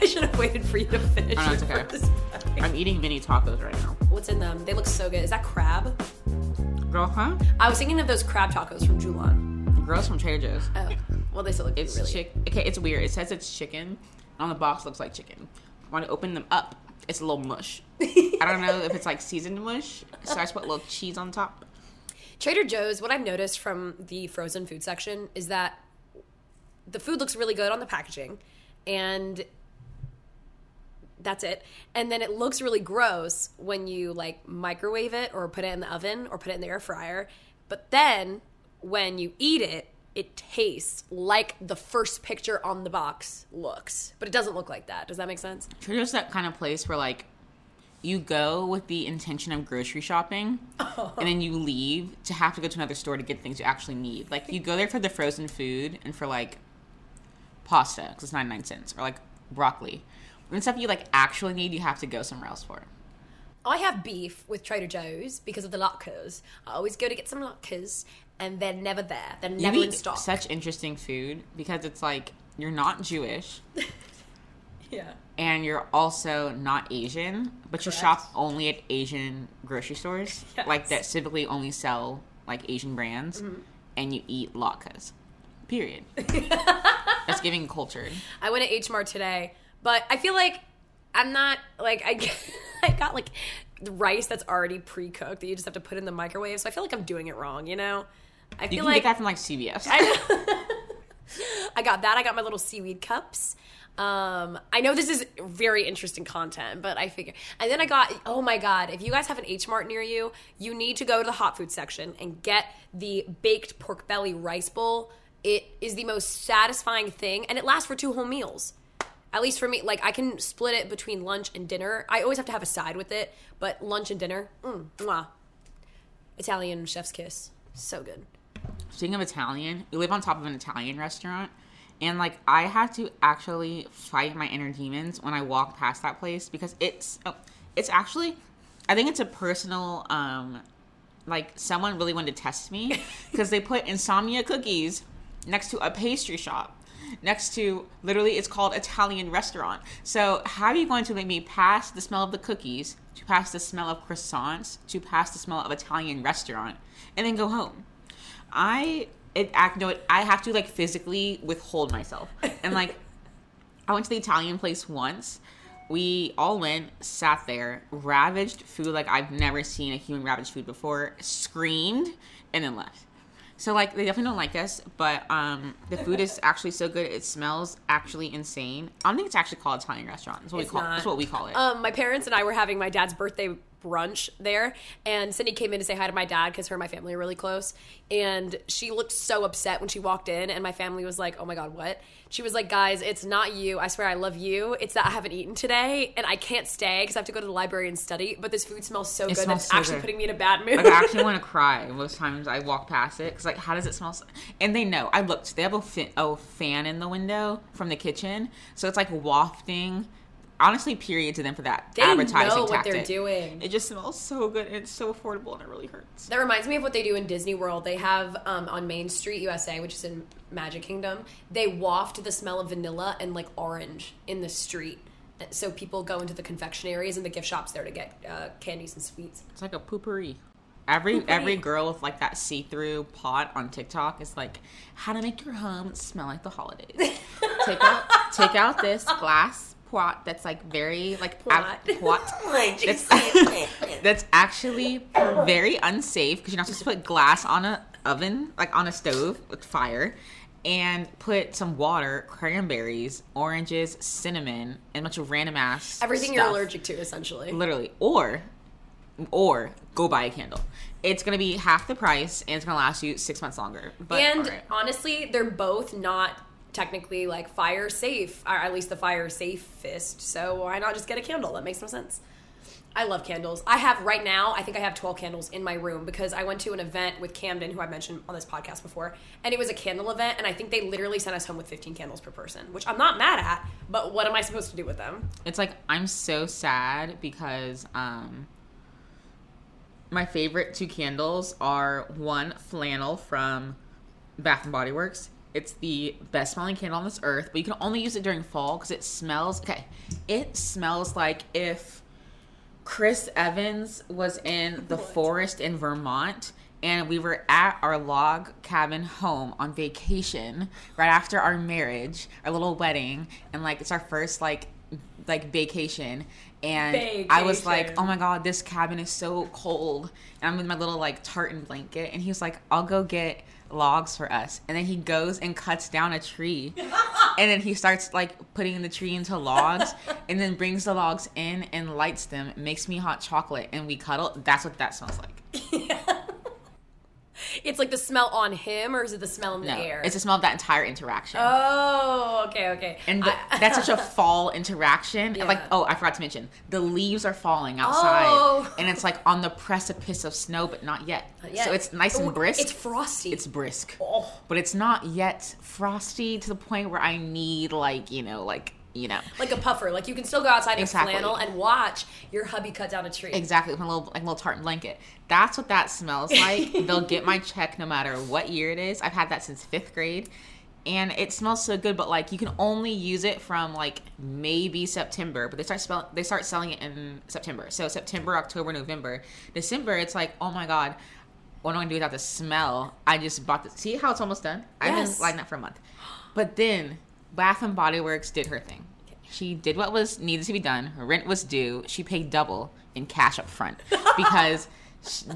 I should have waited for you to finish. Oh, no, it's okay. first. I'm eating mini tacos right now. What's in them? They look so good. Is that crab? Girl, huh? I was thinking of those crab tacos from Julan. Girls from Trader Joe's. Oh, well, they still look It's really. chick. Okay, it's weird. It says it's chicken. On the box, looks like chicken. When I open them up, it's a little mush. I don't know if it's like seasoned mush, so I just put a little cheese on top. Trader Joe's, what I've noticed from the frozen food section is that the food looks really good on the packaging and that's it. And then it looks really gross when you like microwave it or put it in the oven or put it in the air fryer. But then when you eat it, it tastes like the first picture on the box looks. But it doesn't look like that. Does that make sense? Trader Joe's that kind of place where like you go with the intention of grocery shopping and then you leave to have to go to another store to get things you actually need. Like you go there for the frozen food and for like pasta because it's 99 cents or like broccoli. When stuff you like actually need, you have to go somewhere else for. I have beef with Trader Joe's because of the latkes. I always go to get some latkes and they're never there. They're You never in eat stock. such interesting food because it's like you're not Jewish yeah. and you're also not Asian, but you shop only at Asian grocery stores, like that typically only sell like Asian brands, Mm-hmm. and you eat latkes. Period. That's giving cultured. I went to H Mart today, but I feel like I'm not like I I got like the rice that's already pre cooked that you just have to put in the microwave. So I feel like I'm doing it wrong. You know, I You feel can like get that from like CVS. I got that. I got my little seaweed cups. Um, I know this is very interesting content, but I figure. And then I got, oh my God, if you guys have an H Mart near you, you need to go to the hot food section and get the baked pork belly rice bowl. It is the most satisfying thing, and it lasts for two whole meals. At least for me, like I can split it between lunch and dinner. I always have to have a side with it, but lunch and dinner, mm, mwah. Italian chef's kiss, so good. Speaking of Italian, we live on top of an Italian restaurant, and like I had to actually fight my inner demons when I walk past that place because it's oh, it's actually I think it's a personal um like someone really wanted to test me because they put insomnia cookies next to a pastry shop next to literally it's called Italian restaurant. So how are you going to make me pass the smell of the cookies, to pass the smell of croissants, to pass the smell of Italian restaurant, and then go home? I it act no I have to like physically withhold myself. And like I went to the Italian place once. We all went, sat there, ravaged food like I've never seen a human ravage food before, screamed, and then left. So like they definitely don't like us, but um the food is actually so good. It smells actually insane. I don't think it's actually called Italian restaurant. That's what It's we call. not. That's what we call it. Um, my parents and I were having my dad's birthday brunch there, and Sydney came in to say hi to my dad because her and my family are really close, and she looked so upset when she walked in, and my family was like, "Oh my god, what?" She was like, "Guys, it's not you. I swear I love you. It's that I haven't eaten today, and I can't stay because I have to go to the library and study. But this food smells so good. smells That's so actually good. putting me in a bad mood." Like I actually want to cry most times I walk past it because like how does it smell? So- and they know. I looked. They have a, fa- a fan in the window from the kitchen, so it's like wafting. Honestly, period to them for that They advertising know what they're doing. It just smells so good and it's so affordable and it really hurts. That reminds me of what they do in Disney World. They have um, on Main Street, USA, which is in Magic Kingdom, they waft the smell of vanilla and like orange in the street. So people go into the confection areas and the gift shops there to get uh, candies and sweets. It's like a poopery. Every every girl with like that see through pot on TikTok is like how to make your home smell like the holidays. take out take out this glass pot that's like very like ab- pot. that's, that's actually very unsafe because you're not supposed to put glass on a oven like on a stove with fire and put some water cranberries oranges cinnamon and a bunch of random ass Everything you're allergic to, essentially. literally or or go buy a candle it's gonna be half the price and it's gonna last you six months longer but and alright. honestly, they're both not technically like fire safe, or at least the fire safest. So why not just get a candle? That makes no sense. I love candles. I have right now, I think I have 12 candles in my room because I went to an event with Camden, who I mentioned on this podcast before, and it was a candle event, and I think they literally sent us home with 15 candles per person, which I'm not mad at, but what am I supposed to do with them? it's like i'm so sad because um my favorite two candles are one flannel from bath and body works it's the best smelling candle on this earth but you can only use it during fall because it smells okay it smells like if Chris Evans was in the forest in Vermont and we were at our log cabin home on vacation right after our marriage, our little wedding, and like it's our first like like vacation. And I was like, "Oh my god, this cabin is so cold." And I'm in my little like tartan blanket and he was like, "I'll go get logs for us." And then he goes and cuts down a tree. and then he starts like putting the tree into logs and then brings the logs in and lights them makes me hot chocolate and we cuddle that's what that smells like It's like the smell on him, or is it the smell in the no air? it's the smell of that entire interaction Oh, okay, okay. and the, I- that's such a fall interaction Yeah. like oh i forgot to mention the leaves are falling outside Oh. and it's like on the precipice of snow but not yet Not yet. so it's nice and brisk It's frosty. it's brisk Oh. but it's not yet frosty to the point where i need like you know like you know like a puffer. Like you can still go outside in flannel and watch your hubby cut down a tree. Exactly, with my little like a little tartan blanket. That's what that smells like. They'll get my check no matter what year it is. I've had that since fifth grade, and it smells so good. But like you can only use it from like maybe September, but they start spell they start selling it in September. So September, October, November, December. It's like oh my god. What am I gonna do without the smell? I just bought this. See how it's almost done? I've been lighting that for a month. But then Bath and Body Works did her thing. She did what was needed to be done. Her rent was due. She paid double in cash up front because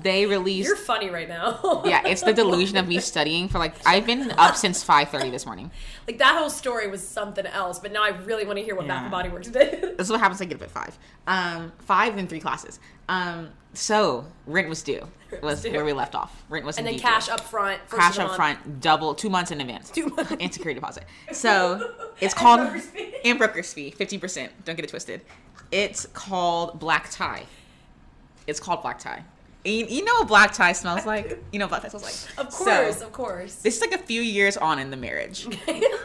they released. You're funny right now. yeah, it's the delusion of me studying for like I've been up since five thirty this morning. like that whole story was something else, but now I really want to hear what Bath and Body Works did. This is what happens. when I get up at five. Um, five and three classes. Um, so rent was due. Rent was was due. where we left off. Rent was and then cash due. up front. First cash up month. front, double two months in advance. Two months. and security deposit. So it's called broker's fee. and broker's fee, fifty percent. Don't get it twisted. It's called black tie. It's called black tie. You, you know what black tie smells like? You know what black tie smells like? Of course, So, of course. this is like a few years on in the marriage.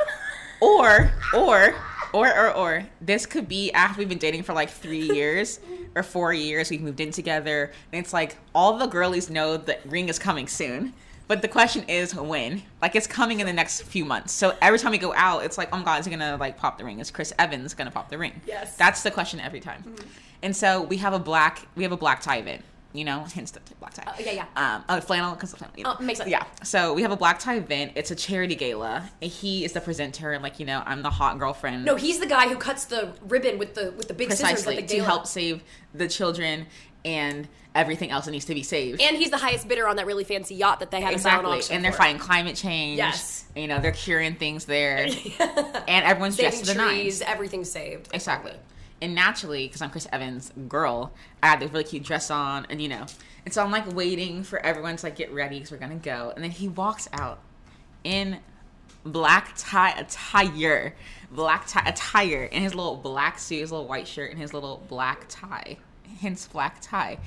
or or or or or this could be after we've been dating for like three years or four years we've moved in together and it's like all the girlies know that ring is coming soon but the question is when like it's coming in the next few months so every time we go out it's like oh my god is he gonna like pop the ring is chris evans gonna pop the ring Yes. that's the question every time mm-hmm. and so we have a black we have a black tie event you know hence the black tie Oh, yeah, yeah. um oh, flannel because flannel you know. Oh, makes sense. yeah so we have a black tie event it's a charity gala and he is the presenter and like you know i'm the hot girlfriend no, he's the guy who cuts the ribbon with the with the big scissors precisely the to help save the children and everything else that needs to be saved And he's the highest bidder on that really fancy yacht that they had exactly and they're for. fighting climate change Yes. you know they're curing things there and everyone's saving dressed to the trees, nines everything's saved. exactly And naturally, because I'm Chris Evans' girl, I had this really cute dress on, and you know, and so I'm like waiting for everyone to like get ready because we're gonna go, and then he walks out in black tie attire, black tie attire, in his little black suit, his little white shirt, and his little black tie, hence black tie.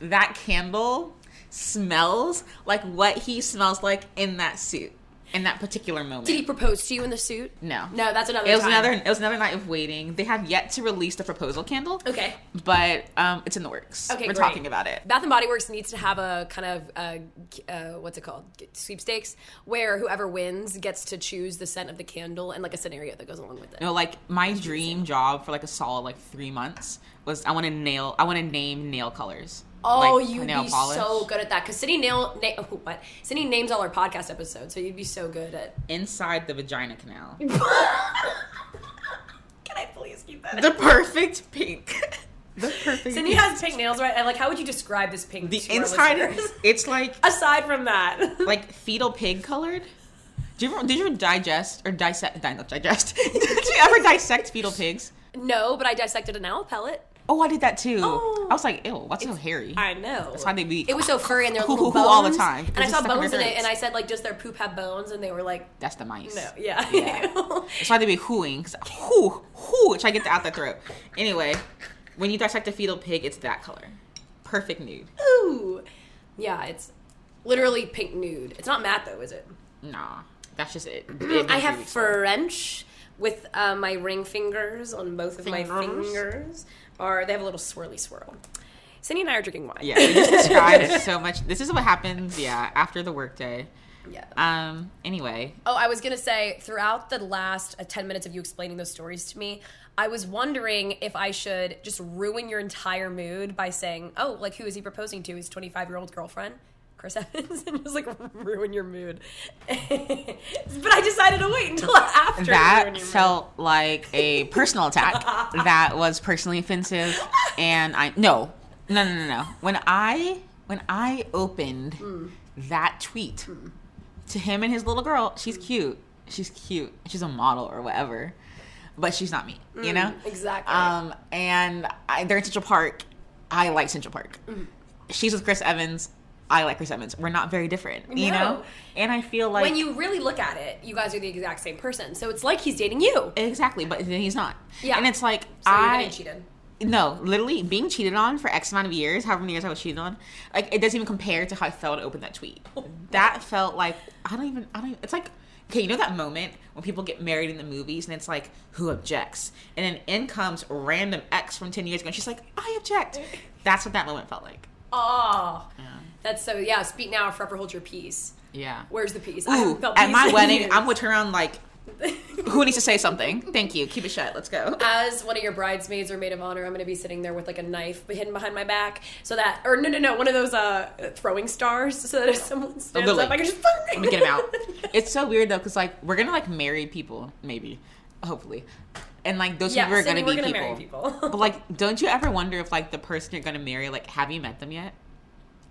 That candle smells like what he smells like in that suit in that particular moment. Did he propose to you in the suit? No, No, that's another It was time. another. It was another night of waiting. They have yet to release the proposal candle. Okay. but um, it's in the works. Okay, we're great. talking about it. Bath and Body Works needs to have a kind of uh, uh, what's it called sweepstakes where whoever wins gets to choose the scent of the candle and like a scenario that goes along with it. You know, like my dream job for like a solid like three months was I want to nail. I want to name nail colors. Oh, Like, you'd be polish. so good at that because Sydney nail na- oh, what? Sydney names all our podcast episodes, so you'd be so good at. inside the vagina canal. Can I please keep that? the perfect pink. the perfect. Sydney pink. has pink nails, right? And like, how would you describe this pink? the inside. It's like Aside from that, like fetal pig colored. Do you ever, did you ever digest or dissect? di- Not digest. did you ever dissect fetal pigs? no, but I dissected an owl pellet. Oh, I did that too. Oh. I was like, ew, what's so hairy? I know. That's why they be. It was so furry and they're little bones all the time. And I saw in bones in it, and I said like, does their poop have bones? And they were like, That's the mice. no, yeah. Yeah. That's why they be hooing. Cause hoo, hoo, try to get that out their throat. Anyway, when you dissect a fetal pig, it's that color. Perfect nude. Ooh, yeah. It's literally pink nude. It's not matte though, is it? Nah, that's just it. It I have old. French with uh, my ring fingers on both of my Fingers? Or they have a little swirly swirl. Sydney and I are drinking wine. Yeah, we just described it so much. This is what happens. Yeah, after the workday. yeah. Um. Anyway, Oh, I was gonna say throughout the last uh, ten minutes of you explaining those stories to me, I was wondering if I should just ruin your entire mood by saying, "Oh, like who is he proposing to? His twenty-five-year-old girlfriend, Chris Evans," and just like ruin your mood. but I decided to wait until after. that your mood. felt like a personal attack. that was personally offensive, and I no, no, no, no, no. When I when I opened Hmm. that tweet to him and his little girl, she's cute. She's cute. She's a model or whatever, but she's not me. You know exactly. Um, and I, they're in Central Park. I like Central Park. Hmm. She's with Chris Evans. I like Chris Evans. We're not very different, you know. And I feel like when you really look at it, you guys are the exact same person. So it's like he's dating you. Exactly, but then he's not. Yeah. And it's like So you're I getting cheated. no, literally being cheated on for X amount of years, however many years I was cheated on, like it doesn't even compare to how I felt to open that tweet. that felt like I don't even I don't. It's like okay, you know that moment when people get married in the movies and it's like who objects, and then in comes random X from ten years ago, and she's like I object. That's what that moment felt like. Oh, that's so. Yeah, speak now or forever hold your peace. Yeah. Where's the peace? I Ooh, haven't felt at my wedding, years. I'm gonna turn around like, who needs to say something? Thank you. Keep it shut. Let's go. as one of your bridesmaids or maid of honor, I'm going to be sitting there with like a knife hidden behind my back, so that, or no, no, no, one of those uh, throwing stars, so that if someone stands Lily. up, I can just Let me get him out. It's so weird though, because like we're gonna like marry people, maybe, hopefully, and like those Yeah, people are gonna we're be gonna marry people. people. but like, don't you ever wonder if like the person you're gonna marry, like, have you met them yet?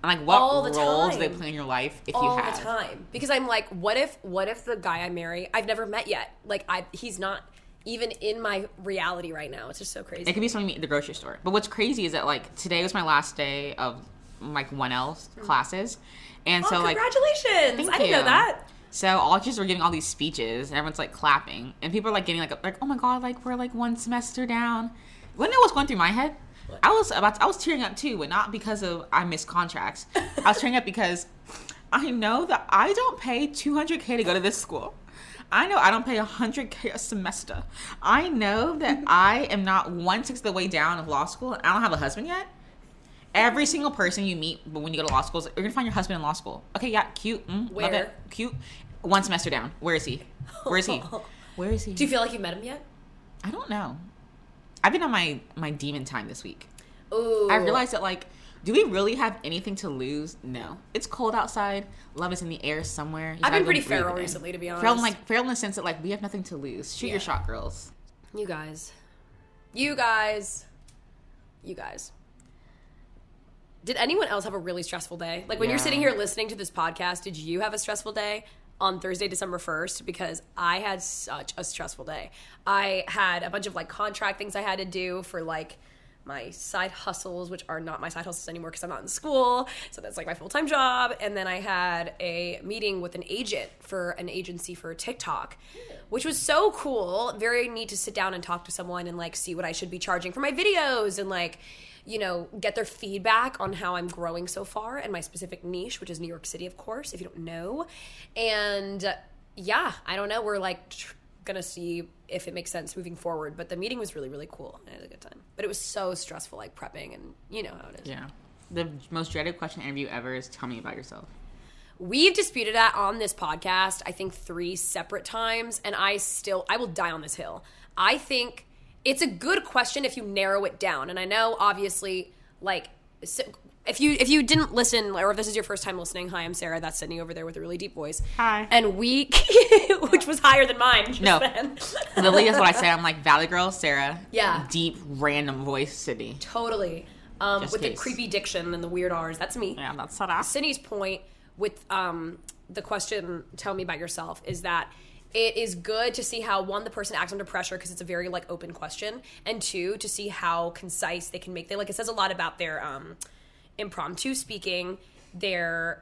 And like, what All the roles they play in your life if all you have? All the time because I'm like, what if, what if the guy I marry, I've never met yet, like I, he's not even in my reality right now. It's just so crazy. It could be meet at the grocery store. But what's crazy is that like today was my last day of like one L hmm. classes, and oh, so like congratulations! I didn't know that. So all teachers were giving all these speeches, and everyone's like clapping, and people are like getting like like oh my god, like we're like one semester down. When it was going through my head, I was about I was tearing up too, but not because of I missed contracts. I was tearing up because I know that I don't pay 200k to go to this school. I know I don't pay 100k a semester. I know that I am not one sixth of the way down of law school, and I don't have a husband yet. Every single person you meet when you go to law school, is, you're gonna find your husband in law school. Okay, yeah, cute. Mm, love Where? it. Cute. One semester down. Where is he? Where is he? Where is he? Do you feel like you met him yet? I don't know. I've been on my my demon time this week. Ooh, I realized that like, do we really have anything to lose? No. It's cold outside. Love is in the air somewhere. You I've been pretty feral recently, to be Feral honest. like feral in the sense that like we have nothing to lose. Shoot your shot, girls. You guys. You guys. You guys. Did anyone else have a really stressful day? Like when you're sitting here listening to this podcast, did you have a stressful day? On Thursday, December 1st, because I had such a stressful day. I had a bunch of like contract things I had to do for like my side hustles, which are not my side hustles anymore because I'm not in school. So that's like my full time job. And then I had a meeting with an agent for an agency for TikTok, which was so cool. Very neat to sit down and talk to someone and like see what I should be charging for my videos and like, you know, get their feedback on how I'm growing so far and my specific niche, which is New York City, of course, if you don't know. And yeah, I don't know. We're like, tr- gonna see if it makes sense moving forward. But the meeting was really, really cool. I had a good time. But it was so stressful, like prepping, and you know how it is. Yeah. The most dreaded question interview ever is tell me about yourself. We've disputed that on this podcast, I think three separate times, and I still I will die on this hill. I think it's a good question if you narrow it down. And I know obviously like so- if you if you didn't listen or if this is your first time listening, hi, I'm Sarah. That's Sydney over there with a really deep voice. Hi. And we, which was higher than mine. Just No. then. Lily is what I say. I'm like Valley Girl, Sarah. Yeah. Deep, random voice, City. Totally. Um, Just with the creepy diction and the weird R's. That's me. Yeah, that's Sarah. Sydney's point with um, the question, tell me about yourself, is that it is good to see how one the person acts under pressure because it's a very like open question, and two to see how concise they can make. They like it says a lot about their um, impromptu speaking, their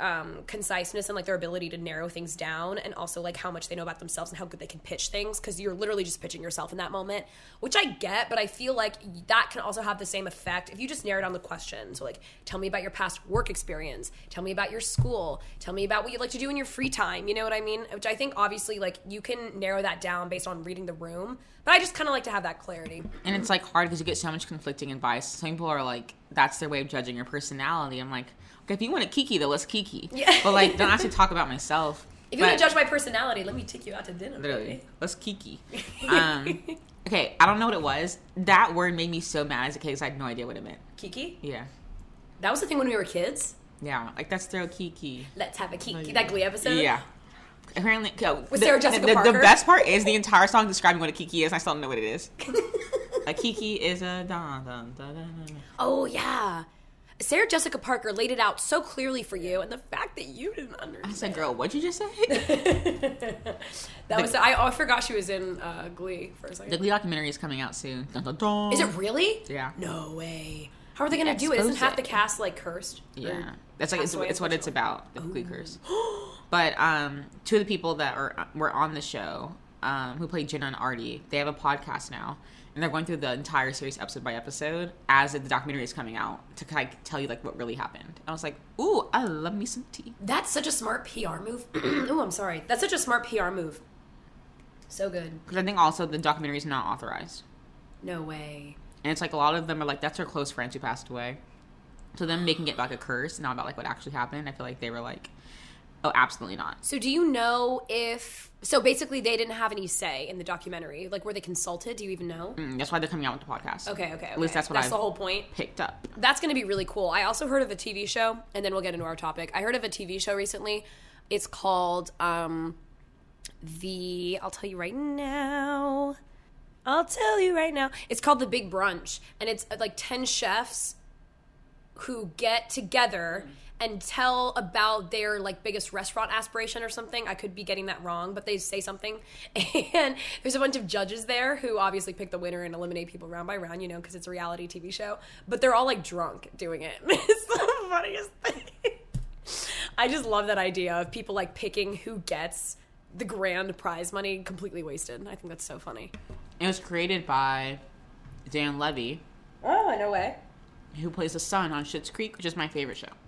um, conciseness and like their ability to narrow things down and also like how much they know about themselves and how good they can pitch things because you're literally just pitching yourself in that moment which i get but i feel like that can also have the same effect if you just narrow down the question so like tell me about your past work experience. Tell me about your school. Tell me about what you like to do in your free time. You know what i mean? Which i think obviously like you can narrow that down based on reading the room but i just kind of like to have that clarity. And it's like hard because you get so much conflicting advice. Some people are like, that's their way of judging your personality. I'm like, if you want to kiki, though, let's kiki. Yeah. But like, don't actually talk about myself. if you want to judge my personality let me take you out to dinner Literally, baby. let's kiki. Um, okay, I don't know what it was. That word made me so mad as a kid because I had no idea what it meant. kiki Yeah. that was the thing when we were kids Yeah, like that's their kiki. let's have a kiki that glee episode Yeah. Apparently, With the, Sarah Jessica the, the best part is the entire song describing what a kiki is. I still don't know what it is. a kiki is a da da da. da. Oh yeah. Sarah Jessica Parker laid it out so clearly for you, and the fact that you didn't understand. I said, "Girl, what'd you just say?" That was I, oh, I forgot she was in uh, Glee for a second. the. Glee documentary is coming out soon. Dun, dun, dun. Is it really? Yeah. No way. How are they gonna do it? Isn't half the cast like cursed? Yeah, that's like it's, it's what it's about. The Glee curse. But um, two of the people that are were on the show, um, who played Jenna and Artie, they have a podcast now, and they're going through the entire series episode by episode as the documentary is coming out to kind of tell you like what really happened. And I was like, ooh, I love me some tea. That's such a smart PR move. oh, I'm sorry. That's such a smart PR move. So good. Because I think also the documentary is not authorized, No way. and it's like a lot of them are like that's our close friends who passed away. So them making it like a curse, not about like what actually happened. I feel like they were like, oh, absolutely not. So do you know if so basically they didn't have any say in the documentary? Like were they consulted? Do you even know? Mm, that's why they're coming out with the podcast. Okay, okay, okay. At least that's what That's I've the whole point. picked up. That's going to be really cool. I also heard of a TV show, and then we'll get into our topic. I heard of a TV show recently. It's called um, the. I'll tell you right now. I'll tell you right now. It's called The Big Brunch, and it's uh, like ten chefs who get together and tell about their like biggest restaurant aspiration or something. I could be getting that wrong, but they say something. And there's a bunch of judges there who obviously pick the winner and eliminate people round by round, you know, because it's a reality TV show. But they're all like drunk doing it. it's the funniest thing. I just love that idea of people like picking who gets the grand prize money completely wasted. I think that's so funny. It was created by Dan Levy, Oh, no way. who plays the son on Schitt's Creek, which is my favorite show.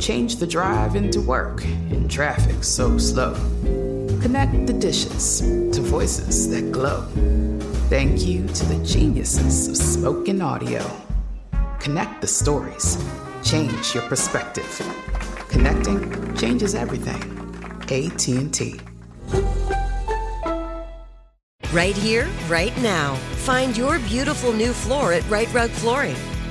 Change the drive into work in traffic so slow. Connect the dishes to voices that glow. Thank you to the geniuses of spoken audio. Connect the stories. Change your perspective. Connecting changes everything. AT&T. Right here, right now. Find your beautiful new floor at Rite Rug Flooring.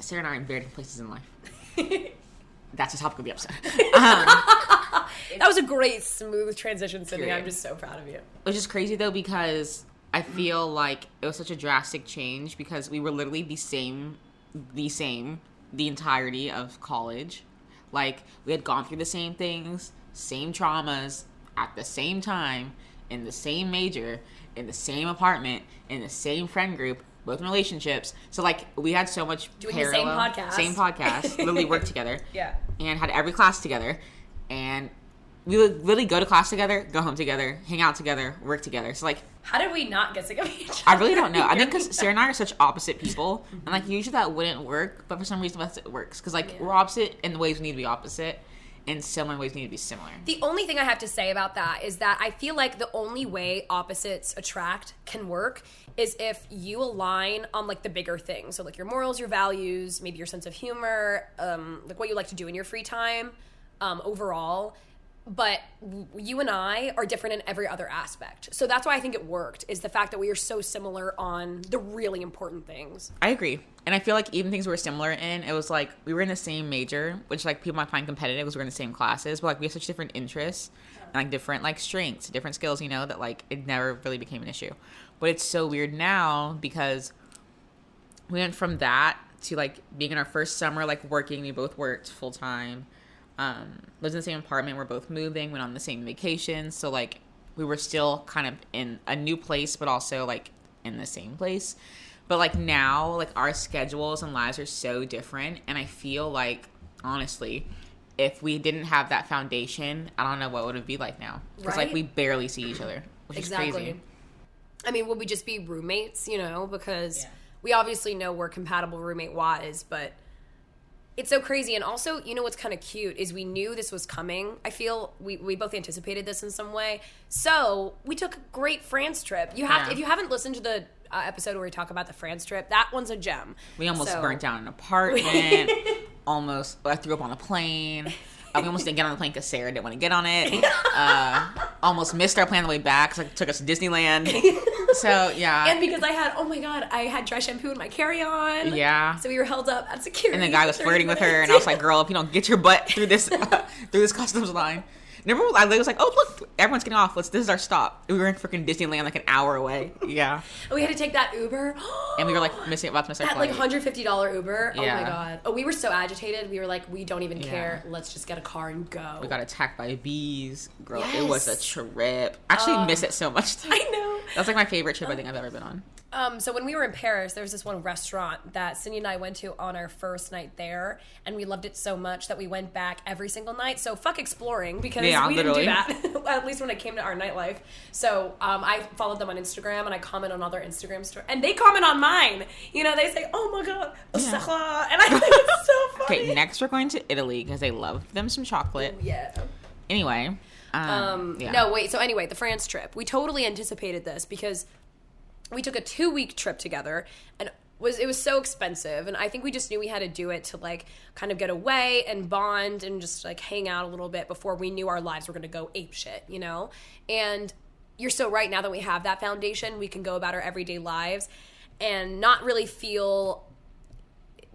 Sarah and I are in very different places in life. That's the topic of the episode. Um, That was a great smooth transition, Sydney. Period. I'm just so proud of you. which is crazy though because I feel like it was such a drastic change because we were literally the same, the same, the entirety of college. Like we had gone through the same things, same traumas at the same time, in the same major, in the same apartment, in the same friend group, both in relationships. So like we had so much Doing the same podcast. same podcast, literally worked together. Yeah. and had every class together. And we would literally go to class together go home together hang out together work together. So like How did we not get sick of each other? i really don't know. I think because sarah and i are such opposite people and like mm-hmm. usually that wouldn't work but for some reason us it works. Because like we're opposite in the ways we need to be opposite and similar ways need to be similar The only thing I have to say about that is that I feel like the only way opposites attract can work is if you align on like the bigger things. So like your morals, your values, maybe your sense of humor, um, like what you like to do in your free time, um, overall. But you and I are different in every other aspect. So that's why I think it worked is the fact that we are so similar on the really important things. I agree. And I feel like even things we were similar in, it was like we were in the same major, which like people might find competitive because we're in the same classes, but like we have such different interests and like different like strengths, different skills, you know, that like it never really became an issue. But it's so weird now because we went from that to like being in our first summer, like working. We both worked full time. Um, lived in the same apartment. We're both moving. Went on the same vacations. So like we were still kind of in a new place, but also like in the same place. But like now, like our schedules and lives are so different, and I feel like honestly, if we didn't have that foundation, I don't know what it would it be like now. Because like we barely see each other, which is crazy. I mean, would we just be roommates, you know, because we obviously know we're compatible roommate wise, but it's so crazy. And also, you know what's kind of cute is we knew this was coming. I feel we, we both anticipated this in some way. So we took a great France trip. You have Yeah. if you haven't listened to the uh, episode where we talk about the France trip, that one's a gem. We almost So- burnt down an apartment. almost, I threw up on a plane. Uh, we almost didn't get on the plane because Sarah didn't want to get on it. Uh, almost missed our plane on the way back because it took us to Disneyland. So yeah, And because I had, oh my god, I had dry shampoo in my carry on. Yeah. So we were held up at security. and the guy was for 30 flirting with her, and I was like, "Girl, if you don't get your butt through this through this customs line." Remember, I was like, "Oh, look, everyone's getting off. Let's. This is our stop." We were in freaking Disneyland, like an hour away. Yeah, And we had to take that Uber. and we were like missing about to miss our That like hundred fifty dollar Uber. Oh my god. Oh, we were so agitated. We were like, we don't even Yeah. care. Let's just get a car and go. We got attacked by bees. Girl, it was a trip. I actually miss it so much. I know. That's like my favorite trip I think I've ever been on. Um, so when we were in Paris, there was this one restaurant that Sydney and I went to on our first night there, and we loved it so much that we went back every single night. So fuck exploring because Yeah, we literally. didn't do that. At least when it came to our nightlife. So um, I followed them on Instagram and I comment on other Instagram stories, and they comment on mine. You know, they say, "Oh my god, Osaka," and I think it's so funny. Okay, next we're going to Italy because they love them some chocolate. Yeah. Anyway, um, Um, yeah. No, wait. So anyway, the France trip. We totally anticipated this because we took a two week trip together and was it was so expensive and I think we just knew we had to do it to like kind of get away and bond and just like hang out a little bit before we knew our lives were going to go ape shit, you know? And you're so right now that we have that foundation, we can go about our everyday lives and not really feel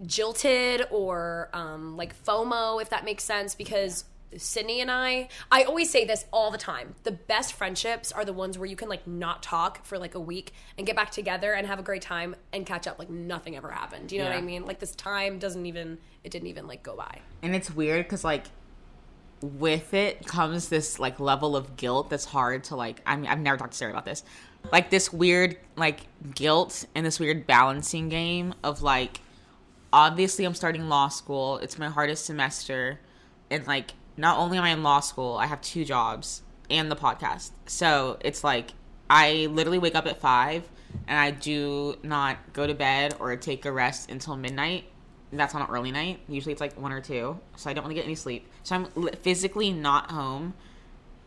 jilted or um, like FOMO, if that makes sense, because Sydney and I, I always say this all the time. The best friendships are the ones where you can like not talk for like a week and get back together and have a great time and catch up like nothing ever happened. You know what I mean? Like this time doesn't even it didn't even like go by. and it's weird because like with it comes this like level of guilt that's hard to like i mean i've never talked to sarah about this like this weird like guilt and this weird balancing game of like obviously i'm starting law school it's my hardest semester and like not only am i in law school i have two jobs and the podcast so it's like i literally wake up at five and i do not go to bed or take a rest until midnight that's on an early night usually it's like one or two so i don't want to get any sleep so i'm physically not home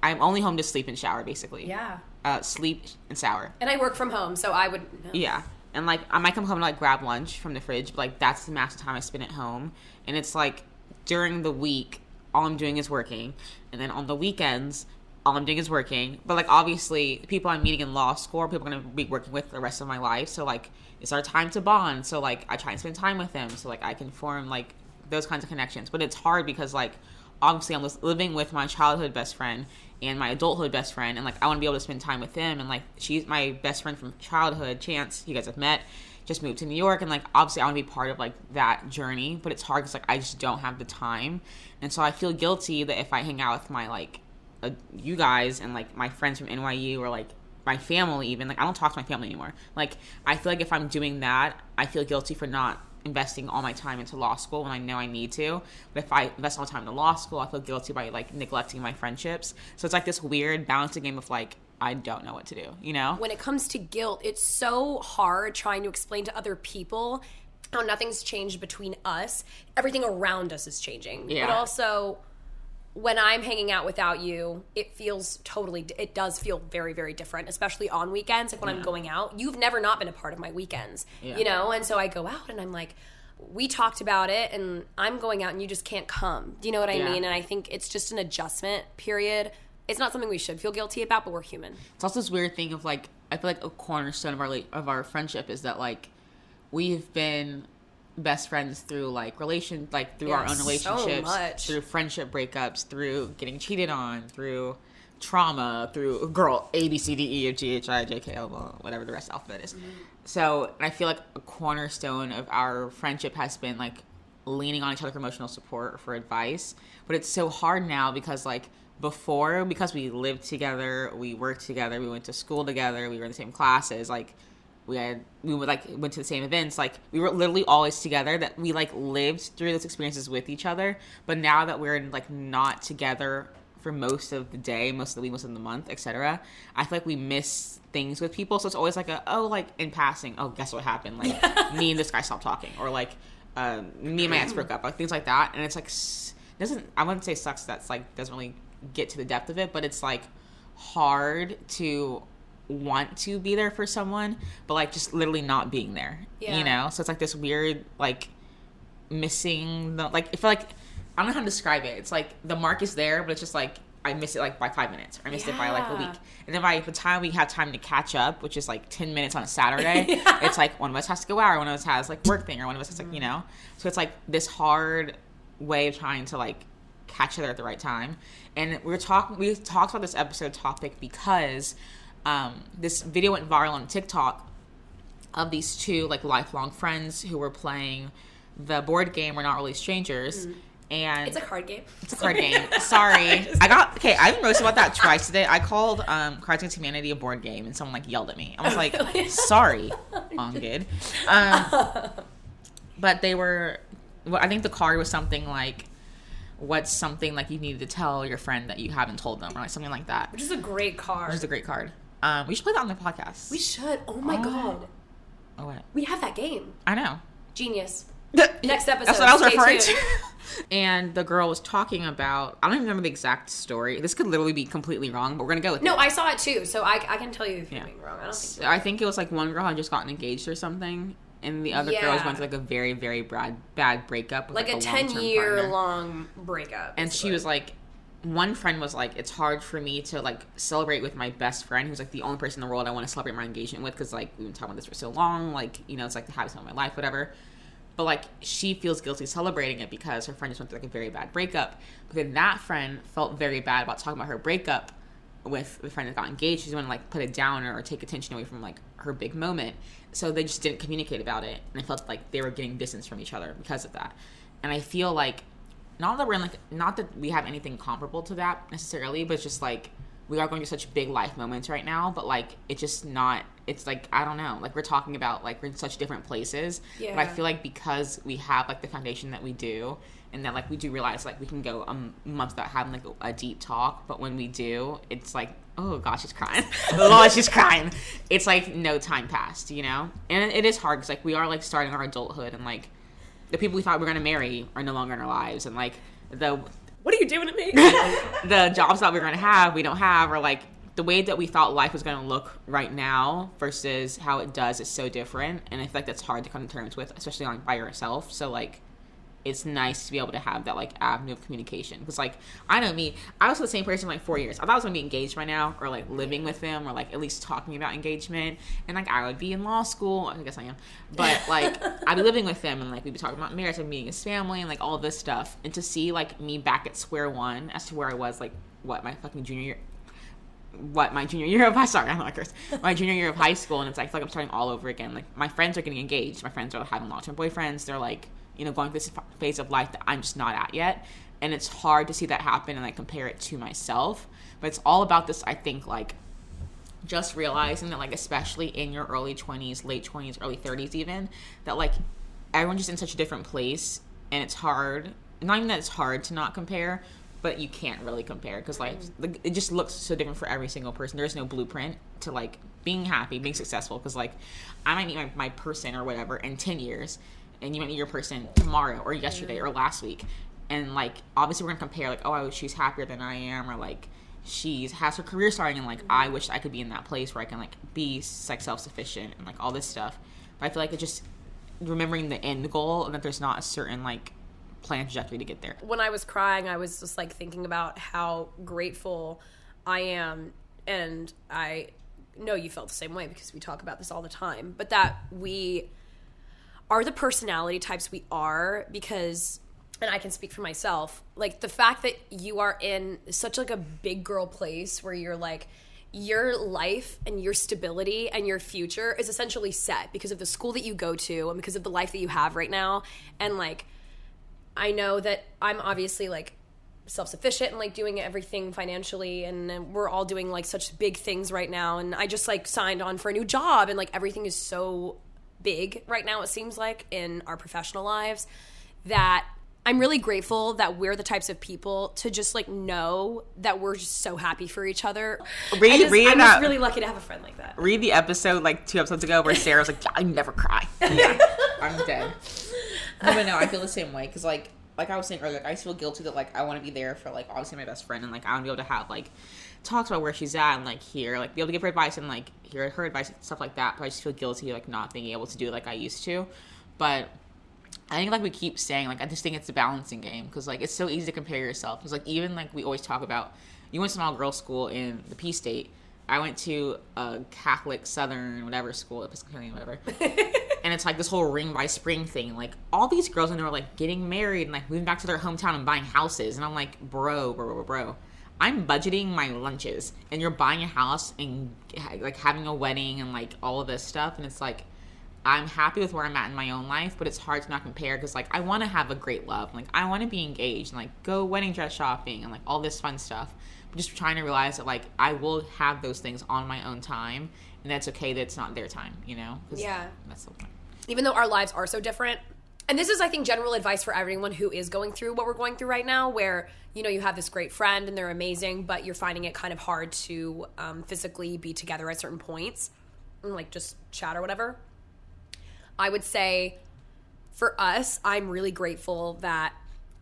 i'm only home to sleep and shower basically Yeah. uh, sleep and shower And I work from home, so I would know. yeah. And like I might come home and like grab lunch from the fridge, but like that's the max time I spend at home. And it's like during the week, all I'm doing is working. And then on the weekends, all I'm doing is working. But like obviously people I'm meeting in law school are people I'm gonna be working with the rest of my life. So like it's our time to bond. So like I try and spend time with them so like I can form like those kinds of connections. But it's hard because like obviously I'm living with my childhood best friend and my adulthood best friend and like I want to be able to spend time with them and like she's my best friend from childhood Chance you guys have met just moved to New York and like obviously I want to be part of like that journey but it's hard because like I just don't have the time and so I feel guilty that if I hang out with my like uh, you guys and like my friends from NYU or like my family even like I don't talk to my family anymore like I feel like if I'm doing that I feel guilty for not investing all my time into law school when I know I need to. But if I invest all my time into law school, I feel guilty by like neglecting my friendships. So it's like this weird balancing game of like I don't know what to do, you know? when it comes to guilt, it's so hard trying to explain to other people how nothing's changed between us. Everything around us is changing. Yeah. But also, when I'm hanging out without you, it feels totally, it does feel very, very different, especially on weekends. Like when I'm going out, you've never not been a part of my weekends, yeah. you know? And so I go out and I'm like, we talked about it and I'm going out and you just can't come. Do you know what I Yeah. mean? And I think it's just an adjustment period. It's not something we should feel guilty about, but we're human. It's also this weird thing of like I feel like a cornerstone of our of our friendship is that like we've been best friends through like relation like through our Yeah, own so relationships, much. through friendship breakups, through getting cheated on, through trauma, through girl A B C D E F G H I J K L whatever the rest of the alphabet is. Mm-hmm. So and I feel like a cornerstone of our friendship has been like leaning on each other for emotional support or for advice. But it's so hard now because like before because we lived together, we worked together, we went to school together, we were in the same classes, like we had we would like went to the same events like we were literally always together that we like lived through those experiences with each other but now that we're like not together for most of the day most of the week most of the month etc i feel like we miss things with people so it's always like a oh like in passing oh guess what happened? Like me and this guy stopped talking or like um, me and my ex broke up like things like that and it's like s- doesn't i wouldn't say sucks that's like doesn't really get to the depth of it but it's like hard to want to be there for someone but like just literally not being there Yeah. you know? So it's like this weird like missing the like if like i don't know how to describe it. It's like the mark is there but it's just like i miss it like by five minutes or i missed it by like a week. And then by the time we have time to catch up which is like 10 minutes on a saturday it's like one of us has to go out or one of us has like work thing or one of us has like you mm-hmm. know? So it's like this hard way of trying to like catch each other at the right time and we are talking we talked about this episode topic because um, this video went viral on tiktok of these two like lifelong friends who were playing the board game we're not really strangers and Mm. It's a card game. it's a card game. Sorry, I got okay. I've been roasted about that twice today. I called um, Cards Against Humanity a board game, and someone like yelled at me. I was like, "Sorry, on good." Um, but they were. Well, I think the card was something like, "What's something like you needed to tell your friend that you haven't told them?" or like something like that. Which is a great card. Which is a great card. Um, we should play that on the podcast. we should. Oh my god. oh, what? We have that game. I know. Genius. Next episode. That's what I was Stay referring tuned. to. and the girl was talking about. I don't even remember the exact story. This could literally be completely wrong, but we're gonna go with it. No, it. I saw it too, so I, I can tell you if you're being wrong. I don't think. I think it was like one girl had just gotten engaged or something, and the other girl was Yeah. going through like a very, very bad, bad breakup. With, Like, a ten year partner. long breakup. And she was like, one friend was like, it's hard for me to like celebrate with my best friend, who's like the only person in the world I want to celebrate my engagement with, because like we've been talking about this for so long. Like, you know, it's like the happiest time of my life, whatever. but like she feels guilty celebrating it because her friend just went through like a very bad breakup. But then that friend felt very bad about talking about her breakup with the friend that got engaged. She's going to like put it down or take attention away from like her big moment. So they just didn't communicate about it, and I felt like they were getting distance from each other because of that. And I feel like not that we're in like not that we have anything comparable to that necessarily, but it's just like we are going through such big life moments right now, but like it's just not it's like I don't know, like we're talking about like we're in such different places. Yeah. But I feel like because we have like the foundation that we do and that like we do realize like we can go a month without having like a, a deep talk, but when we do, it's like oh gosh, she's crying. oh, she's crying. It's like no time passed, you know? And it is hard cuz like we are like starting our adulthood and like the people we thought we were going to marry are no longer in our lives and like the What are you doing to me? the jobs that we're going to have, we don't have, or like the way that we thought life was going to look right now versus how it does is so different. And I feel like that's hard to come to terms with, especially like by yourself. So like, it's nice to be able to have that like avenue of communication because like I know me, I was the same person like four years. I thought I was gonna be engaged by now, or like living with them, or like at least talking about engagement. And like I would be in law school. I guess I am, but like I'd be living with them, and like we'd be talking about marriage and meeting his family and like all this stuff. And to see like me back at square one as to where I was like what my fucking junior year what my junior year of high sorry I'm not curse my junior year of high school and it's like, I feel like I'm starting all over again like my friends are getting engaged my friends are having long term boyfriends they're like you know going through this phase of life that I'm just not at yet. And it's hard to see that happen and like compare it to myself. But it's all about this I think like just realizing that like especially in your early 20s late 20s early 30s even that like everyone's just in such a different place. And it's hard not even that it's hard to not compare but you can't really compare. Because mm-hmm. like it just looks so different for every single person. There's no blueprint to like being happy being successful. Because like i might meet my, my person or whatever in 10 years and you might meet your person tomorrow or yesterday or last week and like obviously we're gonna compare like oh I- she's happier than i am or like she's has her career starting and like i wish i could be in that place where i can like be like self-sufficient and like all this stuff but i feel like it's just remembering the end goal and that there's not a certain like plan trajectory to get there when I was crying, I was just like thinking about how grateful I am. And I know you felt the same way because we talk about this all the time, but that we are the personality types we are because and I can speak for myself, like the fact that you are in such like a big girl place where you're like your life and your stability and your future is essentially set because of the school that you go to and because of the life that you have right now and like I know that I'm obviously like self sufficient and like doing everything financially, and we're all doing like such big things right now. And I just like signed on for a new job, and like everything is so big right now, it seems like in our professional lives that I'm really grateful that we're the types of people to just like know that we're just so happy for each other. Read- just, read I'm just really lucky to have a friend like that. read the episode like two episodes ago where Sarah was like, "I never cry." Yeah, I'm dead. No, but no, I feel the same way because like like I was saying earlier, like, I just feel guilty that like I want to be there for like obviously my best friend and like I want to be able to have like talks about where she's at and like hear like be able to give her advice and like hear her advice and stuff like that. But I just feel guilty like not being able to do it like I used to. But I think like we keep saying like I just think it's a balancing game because like it's so easy to compare yourself because like even like we always talk about you went to small girls school in the P state. I went to a Catholic Southern whatever school, Episcopalian whatever, and it's like this whole ring by spring thing. Like all these girls and they were like getting married and like moving back to their hometown and buying houses, and I'm like, bro, bro, bro, bro. I'm budgeting my lunches, and you're buying a house and like having a wedding and like all of this stuff, and it's like I'm happy with where I'm at in my own life, but it's hard to not compare because like I want to have a great love, like I want to be engaged, and like go wedding dress shopping and like all this fun stuff. But just trying to realize that like I will have those things on my own time, and that's okay that it's not their time, you know? Yeah. that's the point. even though our lives are so different. And this is, I think, general advice for everyone who is going through what we're going through right now, where you know you have this great friend and they're amazing, but you're finding it kind of hard to um, physically be together at certain points, and like just chat or whatever. I would say for us, I'm really grateful that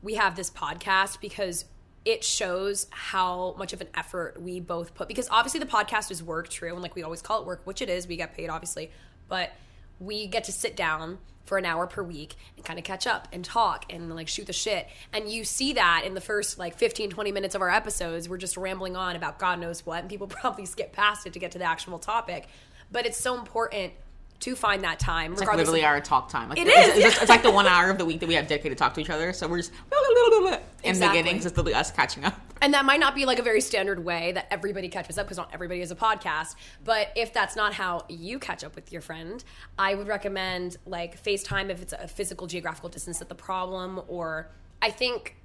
we have this podcast because it shows how much of an effort we both put. Because obviously, the podcast is work, true, and like we always call it work, which it is. We get paid, obviously, but we get to sit down for an hour per week and kind of catch up and talk and like shoot the shit. And you see that in the first like 15, 20 minutes of our episodes. We're just rambling on about God knows what, and people probably skip past it to get to the actual topic. But it's so important to find that time. It's like literally of- our talk time. Like, It it's, It's, it's like the one hour of the week that we have dedicated to talk to each other. So we're just in the beginnings, it's literally us catching up. And that might not be like a very standard way that everybody catches up because not everybody is a podcast. But if that's not how you catch up with your friend, I would recommend like FaceTime if it's a physical geographical distance at the problem. Or I think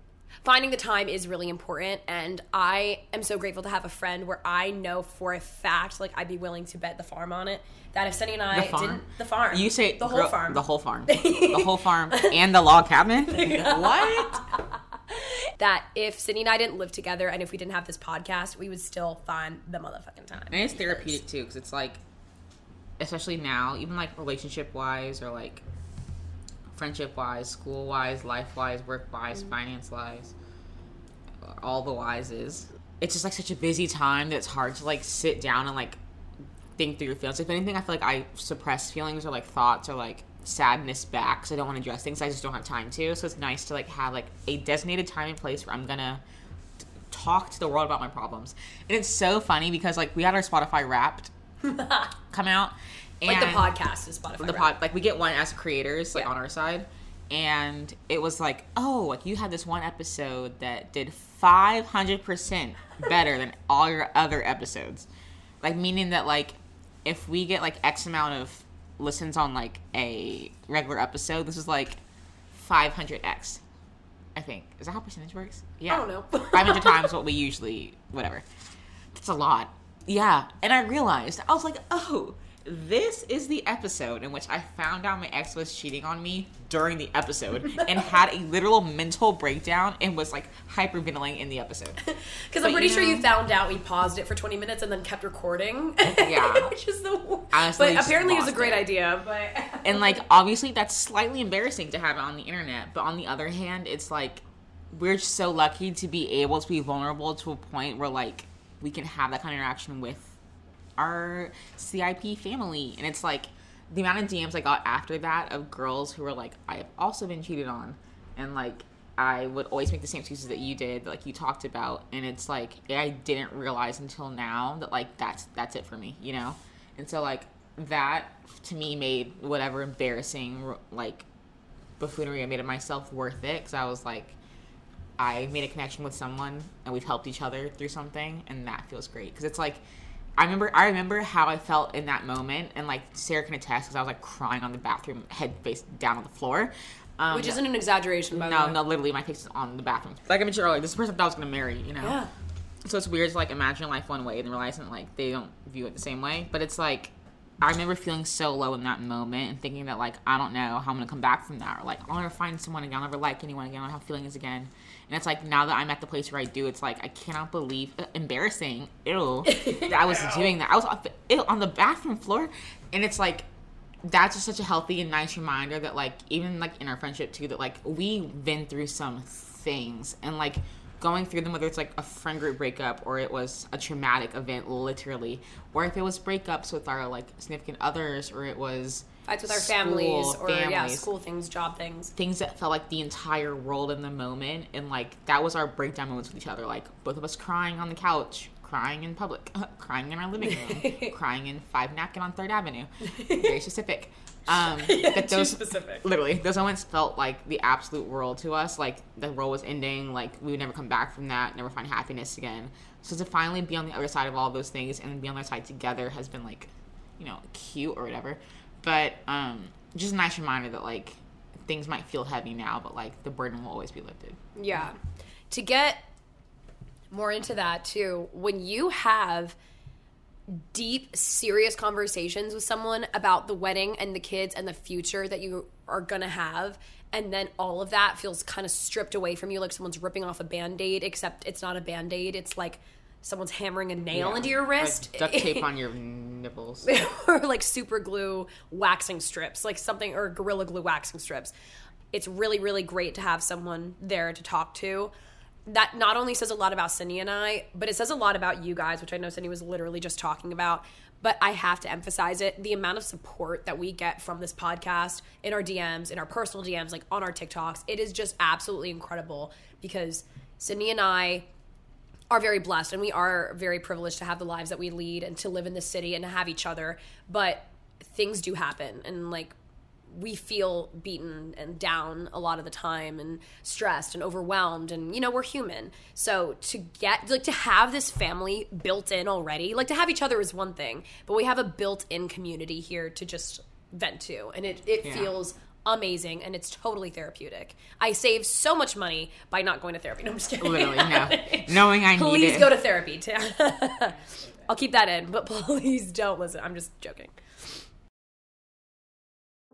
finding the time is really important. And I am so grateful to have a friend where I know for a fact, like I'd be willing to bet the farm on it. That if Sunny and I The didn't, the farm, You say the whole farm, The whole farm. the whole farm and the log cabin. what? that if Sydney and I didn't live together and if we didn't have this podcast, we would still find the motherfucking time. And it's therapeutic too, because it's like, especially now, even like relationship wise or like friendship wise, school wise, life wise, work wise, mm. finance wise, all the wises. It's just like such a busy time that it's hard to like sit down and like think through your feelings. If anything, I feel like I suppress feelings or like thoughts or like sadness back because I don't want to address things. I just don't have time to. So it's nice to like have like a designated time and place where I'm gonna t- talk to the world about my problems. And it's so funny because like we had our Spotify Wrapped come out. Like the podcast is Spotify. the pod like we get one as creators like Yeah. on our side and it was like oh like you had this one episode that did 500% better than all your other episodes like meaning that like if we get like x amount of listens on like a regular episode this is like 500x i think is that how percentage works yeah I don't know. 500 times what we usually whatever that's a lot. Yeah. And I realized, I was like, oh, this is the episode in which I found out my ex was cheating on me during the episode and had a literal mental breakdown and was like hyperventilating in the episode. Because I'm pretty you sure you found out we paused it for 20 minutes and then kept recording. Yeah. Which is the worst. Honestly, But apparently it was a great it. idea. But And like, obviously, that's slightly embarrassing to have it on the internet. But on the other hand, it's like, we're just so lucky to be able to be vulnerable to a point where like we can have that kind of interaction with our CIP family. And it's like the amount of DMs I got after that of girls who were like, I have also been cheated on. And like, I would always make the same excuses that you did, like you talked about. And it's like, I didn't realize until now that like that's that's it for me, you know? And so like that to me made whatever embarrassing like buffoonery I made of myself worth it because I was like, I made a connection with someone and we've helped each other through something, and that feels great because it's like. I remember, I remember how I felt in that moment, and like Sarah can attest because I was like crying on the bathroom, head face down on the floor. Um, which isn't an exaggeration, by the no, way. no, literally, my face is on the bathroom. Like I mentioned earlier, this is the person I thought I was gonna marry, you know. Yeah. So it's weird to like imagine life one way and realizing like they don't view it the same way. But it's like I remember feeling so low in that moment and thinking that like I don't know how I'm gonna come back from that or like I'll never find someone again, I'll never like anyone again, I'll have feelings again. And it's like now that I'm at the place where I do, it's like I cannot believe uh, embarrassing, ew, that I was doing that. I was off- ew, on the bathroom floor, and it's like that's just such a healthy and nice reminder that like even like in our friendship too that like we've been through some things and like going through them whether it's like a friend group breakup or it was a traumatic event literally or if it was breakups with our like significant others or it was Fights with our school, families or yeah, school things, job things. things that felt like the entire world in the moment and like that was our breakdown moments with each other like both of us crying on the couch crying in public crying in our living room crying in five napkin on third avenue very specific um that those specific. literally those moments felt like the absolute world to us. Like the world was ending. Like we would never come back from that never find happiness again. So to finally be on the other side of all those things and be on the other side together has been like you know cute or whatever. But um just a nice reminder that like things might feel heavy now but like the burden will always be lifted. Yeah. To get more into that too, when you have deep, serious conversations with someone about the wedding and the kids and the future that you are gonna have, and then all of that feels kind of stripped away from you, like someone's ripping off a band aid, except it's not a band aid, it's like someone's hammering a nail into your wrist. like duct tape on your nipples or like super glue waxing strips, like something, or gorilla glue waxing strips. It's really, really great to have someone there to talk to. That not only says a lot about Sydney and I, but it says a lot about you guys, which I know Sydney was literally just talking about. But I have to emphasize it the amount of support that we get from this podcast in our DMs, in our personal DMs, like on our TikToks, it is just absolutely incredible because Sydney and I are very blessed and we are very privileged to have the lives that we lead and to live in this city and to have each other. But things do happen and like we feel beaten and down a lot of the time and stressed and overwhelmed and you know we're human. So to get like to have this family built in already like to have each other is one thing but we have a built-in community here to just vent to. And it, it Yeah. feels amazing and it's totally therapeutic. I save so much money by not going to therapy. No i'm just kidding. Literally, no. Knowing I need please go to therapy too. i'll keep that in but please don't listen. I'm just joking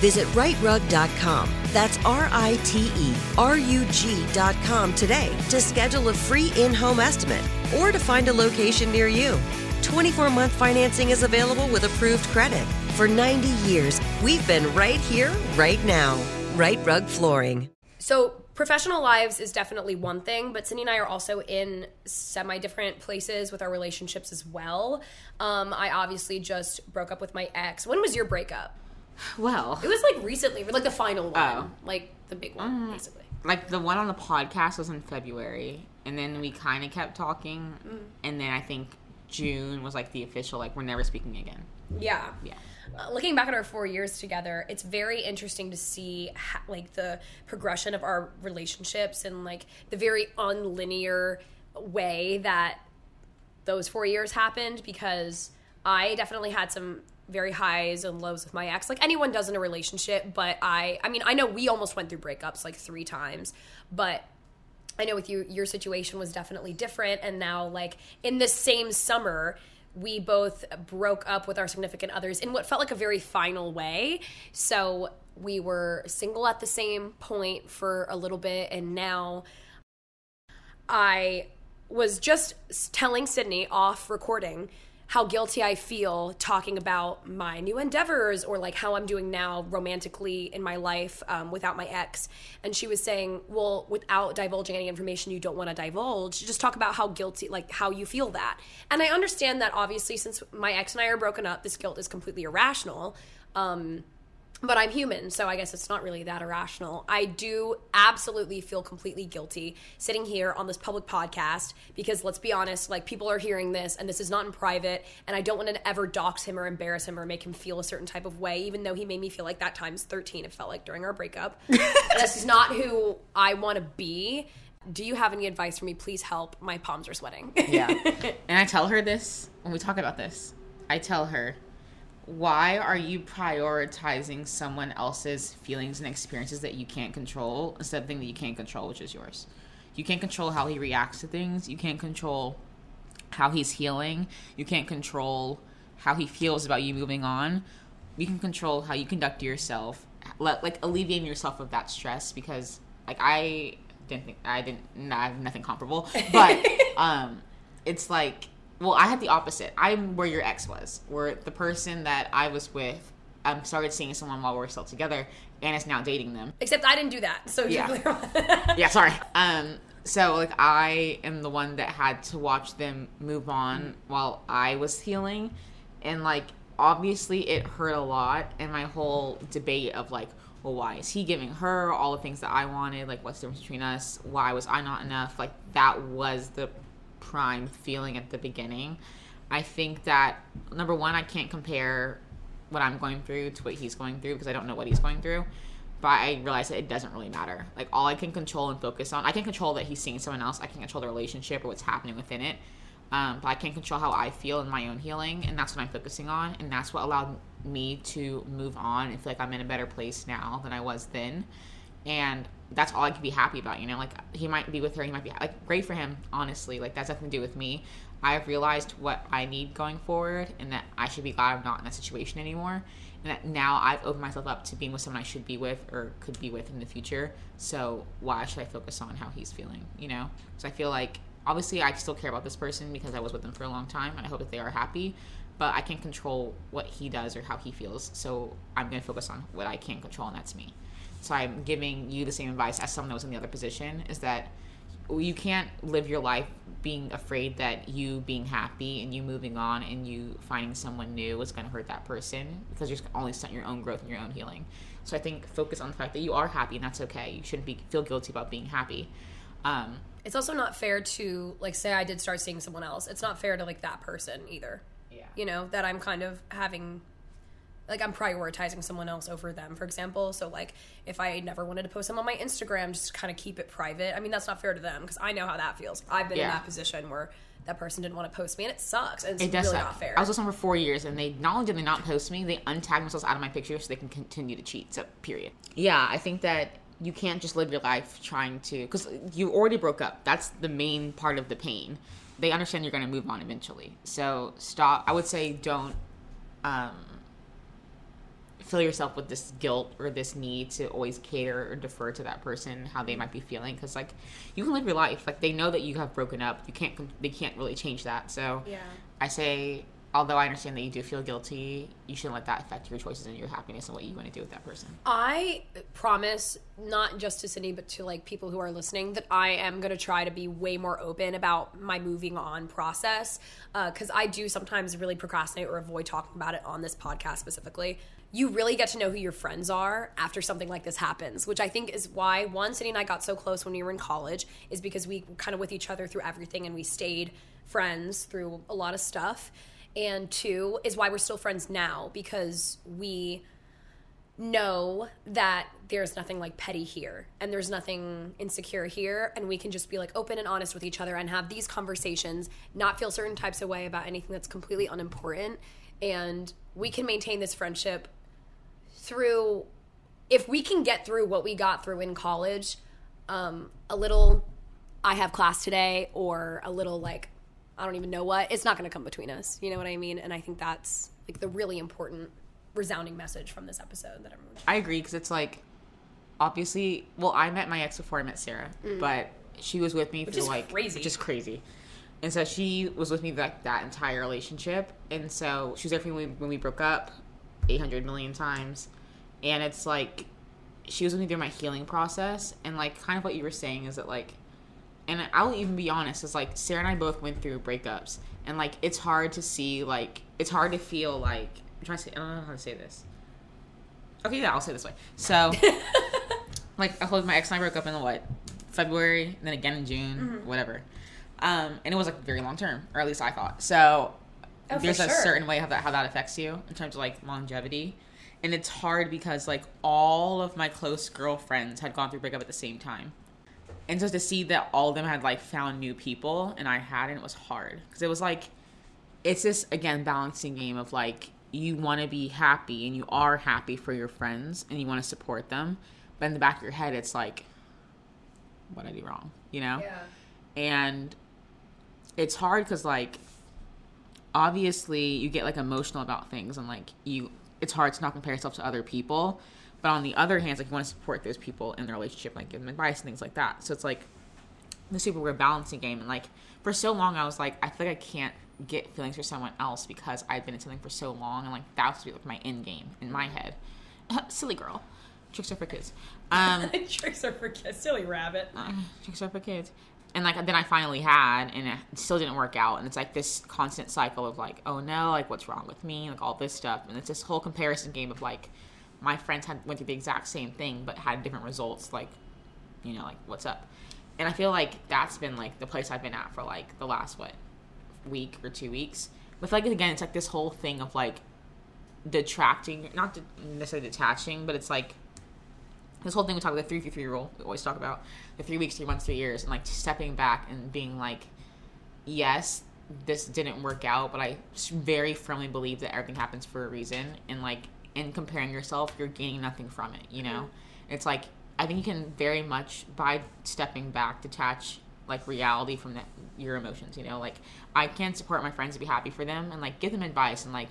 Visit riterug.com. That's R I T E R U G.com today to schedule a free in home estimate or to find a location near you. 24 month financing is available with approved credit. For 90 years, we've been right here, right now. Rite Rug Flooring. So professional lives is definitely one thing, but Sydney and I are also in semi different places with our relationships as well. Um, I obviously just broke up with my ex. When was your breakup? Well, It was like recently, like the final one, Oh. like the big one, basically. like the one on the podcast was in February, and then we kind of kept talking, Mm. and then I think June was like the official, like we're never speaking again. Yeah. Yeah. Uh, looking back at our four years together, it's very interesting to see ha- like the progression of our relationships and like the very unlinear way that those four years happened because I definitely had some very highs and lows with my ex like anyone does in a relationship but i i mean i know we almost went through breakups like three times but I know with you, your situation was definitely different. And now, like, in the same summer, we both broke up with our significant others in what felt like a very final way. So we were single at the same point for a little bit. And now I was just telling Sydney off recording how guilty I feel talking about my new endeavors or like how I'm doing now romantically in my life um, without my ex. And she was saying, well, without divulging any information you don't want to divulge, just talk about how guilty, like how you feel that. And I understand that obviously, since my ex and I are broken up, this guilt is completely irrational. Um, but I'm human, so I guess it's not really that irrational. I do absolutely feel completely guilty sitting here on this public podcast because let's be honest, like people are hearing this and this is not in private, and I don't want to ever dox him or embarrass him or make him feel a certain type of way, even though he made me feel like that times 13, it felt like during our breakup. this is not who I want to be. Do you have any advice for me? Please help. My palms are sweating. Yeah. and I tell her this when we talk about this. I tell her, why are you prioritizing someone else's feelings and experiences that you can't control instead of the thing that you can't control, which is yours? You can't control how he reacts to things. You can't control how he's healing. You can't control how he feels about you moving on. You can control how you conduct yourself, let, like alleviating yourself of that stress because like I didn't think I didn't I have nothing comparable, but um, it's like well I had the opposite. I'm where your ex was, where the person that I was with um, started seeing someone while we were still together and is now dating them. Except I didn't do that. So Yeah. yeah. yeah, sorry. Um, so like I am the one that had to watch them move on while I was healing, and like obviously it hurt a lot and my whole debate of like well why is he giving her all the things that i wanted like what's the difference between us why was i not enough like that was the prime feeling at the beginning. I think that number one i can't compare what i'm going through to what he's going through because i don't know what he's going through but i realize that it doesn't really matter. Like all i can control and focus on i can control that he's seeing someone else. I can control the relationship or what's happening within it. Um, but I can't control how I feel in my own healing, and that's what I'm focusing on, and that's what allowed me to move on and feel like I'm in a better place now than I was then, and that's all I can be happy about. You know, like he might be with her, he might be like great for him. Honestly, like that's nothing to do with me. I've realized what I need going forward, and that I should be glad I'm not in that situation anymore. And that now I've opened myself up to being with someone I should be with or could be with in the future. So why should I focus on how he's feeling? You know, so I feel like obviously I still care about this person because I was with them for a long time and I hope that they are happy. But I can't control what he does or how he feels. So I'm gonna focus on what I can control and that's me. So I'm giving you the same advice as someone that was in the other position is that you can't live your life being afraid that you being happy and you moving on and you finding someone new is going to hurt that person because you're only stunt your own growth and your own healing. So I think focus on the fact that you are happy and that's okay. You shouldn't be feel guilty about being happy. Um, it's also not fair to like say I did start seeing someone else. It's not fair to like that person either. Yeah. You know, that I'm kind of having like I'm prioritizing someone else over them, for example. So like if I never wanted to post them on my Instagram, just kind of keep it private. I mean, that's not fair to them because I know how that feels. I've been in that position where that person didn't want to post me and it sucks. And it's it does really suck. not fair. I was with someone for four years, and they not only did they not post me, they untagged themselves out of my picture so they can continue to cheat. So period. Yeah, I think that you can't just live your life trying to because you already broke up. That's the main part of the pain. They understand you're going to move on eventually. So stop. I would say don't um, fill yourself with this guilt or this need to always cater or defer to that person how they might be feeling because like you can live your life like they know that you have broken up you can't they can't really change that so Yeah. i say although i understand that you do feel guilty you shouldn't let that affect your choices and your happiness and what you want to do with that person I promise, not just to Sydney, but to like people who are listening, that I am going to try to be way more open about my moving on process. Uh, because I do sometimes really procrastinate or avoid talking about it on this podcast specifically. You really get to know who your friends are after something like this happens, which I think is why one, Sydney and I got so close when we were in college, is because we were kind of with each other through everything and we stayed friends through a lot of stuff. And two, is why we're still friends now because we know that there's nothing like petty here and there's nothing insecure here and we can just be like open and honest with each other and have these conversations not feel certain types of way about anything that's completely unimportant and we can maintain this friendship through if we can get through what we got through in college um, a little i have class today or a little like i don't even know what it's not going to come between us you know what i mean? And i think that's like the really important resounding message from this episode that everyone should i agree because it's like obviously well i met my ex before i met sarah but she was with me Which through like crazy. which is crazy. And so she was with me like that entire relationship. And so she was there for me when we, when we broke up 800 million times and it's like she was with me through my healing process and like kind of what you were saying is that like and I'll even be honest, is like Sarah and I both went through breakups, and like it's hard to see, like it's hard to feel like I'm trying to say. I don't know how to say this. Okay, yeah, I'll say it this way. So, like I told my ex and I broke up in what February, and then again in June, whatever. Um, and it was like very long term, or at least I thought. So Oh, there's a sure. certain way how that how that affects you in terms of like longevity. And it's hard because like all of my close girlfriends had gone through breakup at the same time and so to see that all of them had like found new people and I hadn't was hard because it was like it's this again balancing game of like you want to be happy and you are happy for your friends and you want to support them, but in the back of your head it's like, what I do wrong, you know? Yeah. And it's hard because like obviously you get like emotional about things and like you it's hard to not compare yourself to other people. But on the other hand like you want to support those people in their relationship like give them advice and things like that. So it's like the super weird balancing game and like for so long i was like i feel like i can't get feelings for someone else because i've been in something for so long and like that was like my end game in my head. Silly girl. Tricks are for kids. Um Tricks are for kids. Silly rabbit. tricks are for kids and like then I finally had, and it still didn't work out. And it's like this constant cycle of like, oh no, like what's wrong with me, like all this stuff, and it's this whole comparison game of like my friends had went through the exact same thing but had different results. Like, you know, like what's up? And I feel like that's been like the place I've been at for like the last what week or two weeks. But like again, it's like this whole thing of like detracting, not de- necessarily detaching, but it's like this whole thing we talk about the three three three rule. We always talk about the three weeks, three months, three years, and like stepping back and being like, yes, this didn't work out, but I very firmly believe that everything happens for a reason, and like in comparing yourself, you're gaining nothing from it. You know, mm-hmm. it's like I think you can very much by stepping back detach like reality from that your emotions. You know, like I can support my friends to be happy for them and like give them advice and like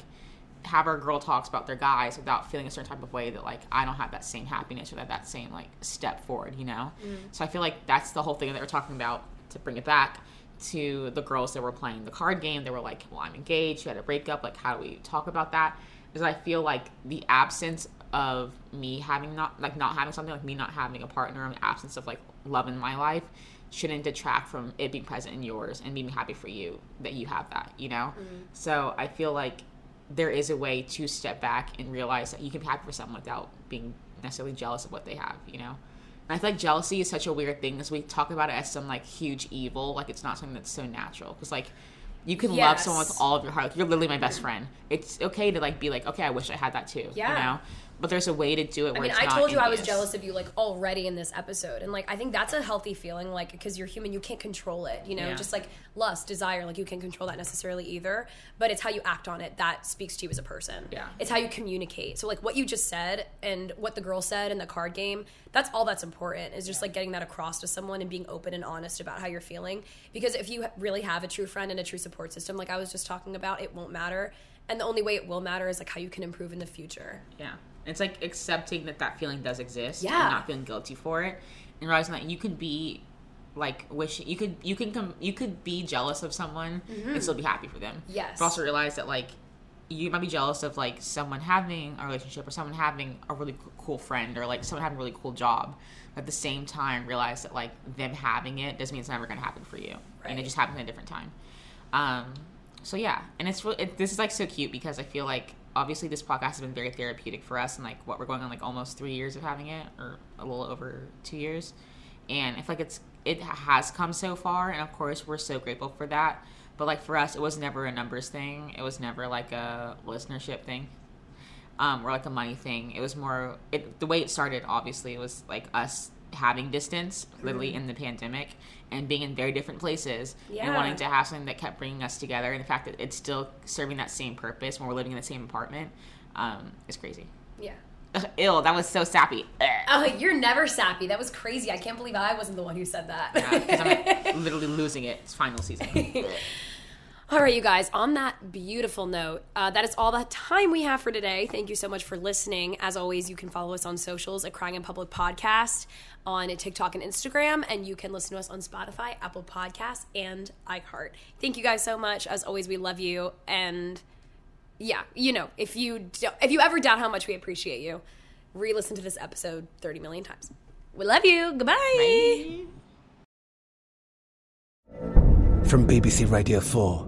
have our girl talks about their guys without feeling a certain type of way that like I don't have that same happiness or that that same like step forward, you know. Mm. So I feel like that's the whole thing that we're talking about to bring it back to the girls that were playing the card game. They were like, "Well, I'm engaged. You had a breakup. Like, how do we talk about that?" Because I feel like the absence of me having not like not having something like me not having a partner, the absence of like love in my life shouldn't detract from it being present in yours and being happy for you that you have that, you know? Mm-hmm. So I feel like there is a way to step back and realize that you can be happy for someone without being necessarily jealous of what they have, you know? And I feel like jealousy is such a weird thing because we talk about it as some like huge evil, like it's not something that's so natural. Because like you can yes. love someone with all of your heart. Like, you're literally my best friend. It's okay to like be like, okay, I wish I had that too. Yeah. You know? But there's a way to do it. I mean, I told you envious. I was jealous of you like already in this episode, and like I think that's a healthy feeling, like because you're human, you can't control it. You know, yeah. just like lust, desire, like you can't control that necessarily either. But it's how you act on it that speaks to you as a person. Yeah, it's how you communicate. So like what you just said and what the girl said in the card game, that's all that's important. Is just like getting that across to someone and being open and honest about how you're feeling. Because if you really have a true friend and a true support system, like I was just talking about, it won't matter. And the only way it will matter is like how you can improve in the future. Yeah. It's like accepting that that feeling does exist yeah. and not feeling guilty for it, and realizing that you could be like wishing you could you can come you could be jealous of someone mm-hmm. and still be happy for them. Yes. But also realize that like you might be jealous of like someone having a relationship or someone having a really cool friend or like someone having a really cool job. But at the same time, realize that like them having it doesn't mean it's never going to happen for you, right. and it just happens at a different time. Um, so yeah, and it's it, this is like so cute because I feel like obviously this podcast has been very therapeutic for us and like what we're going on like almost three years of having it or a little over two years. And i feel like it's it has come so far and of course we're so grateful for that. But like for us it was never a numbers thing. It was never like a listenership thing um, or like a money thing. It was more it the way it started obviously it was like us having distance literally mm. in the pandemic and being in very different places yeah. and wanting to have something that kept bringing us together and the fact that it's still serving that same purpose when we're living in the same apartment um, is crazy. Yeah. Ugh, ill that was so sappy. Ugh. oh you're never sappy. That was crazy. I can't believe i wasn't the one who said that. Yeah, i'm literally losing it. It's final season All right, you guys, on that beautiful note, uh, that is all the time we have for today. Thank you so much for listening. As always, you can follow us on socials at Crying in Public Podcast on TikTok and Instagram, and you can listen to us on Spotify, Apple Podcasts, and iHeart. Thank you guys so much. As always, we love you. And yeah, you know, if you, if you ever doubt how much we appreciate you, re listen to this episode 30 million times. We love you. Goodbye. Bye. From BBC Radio 4,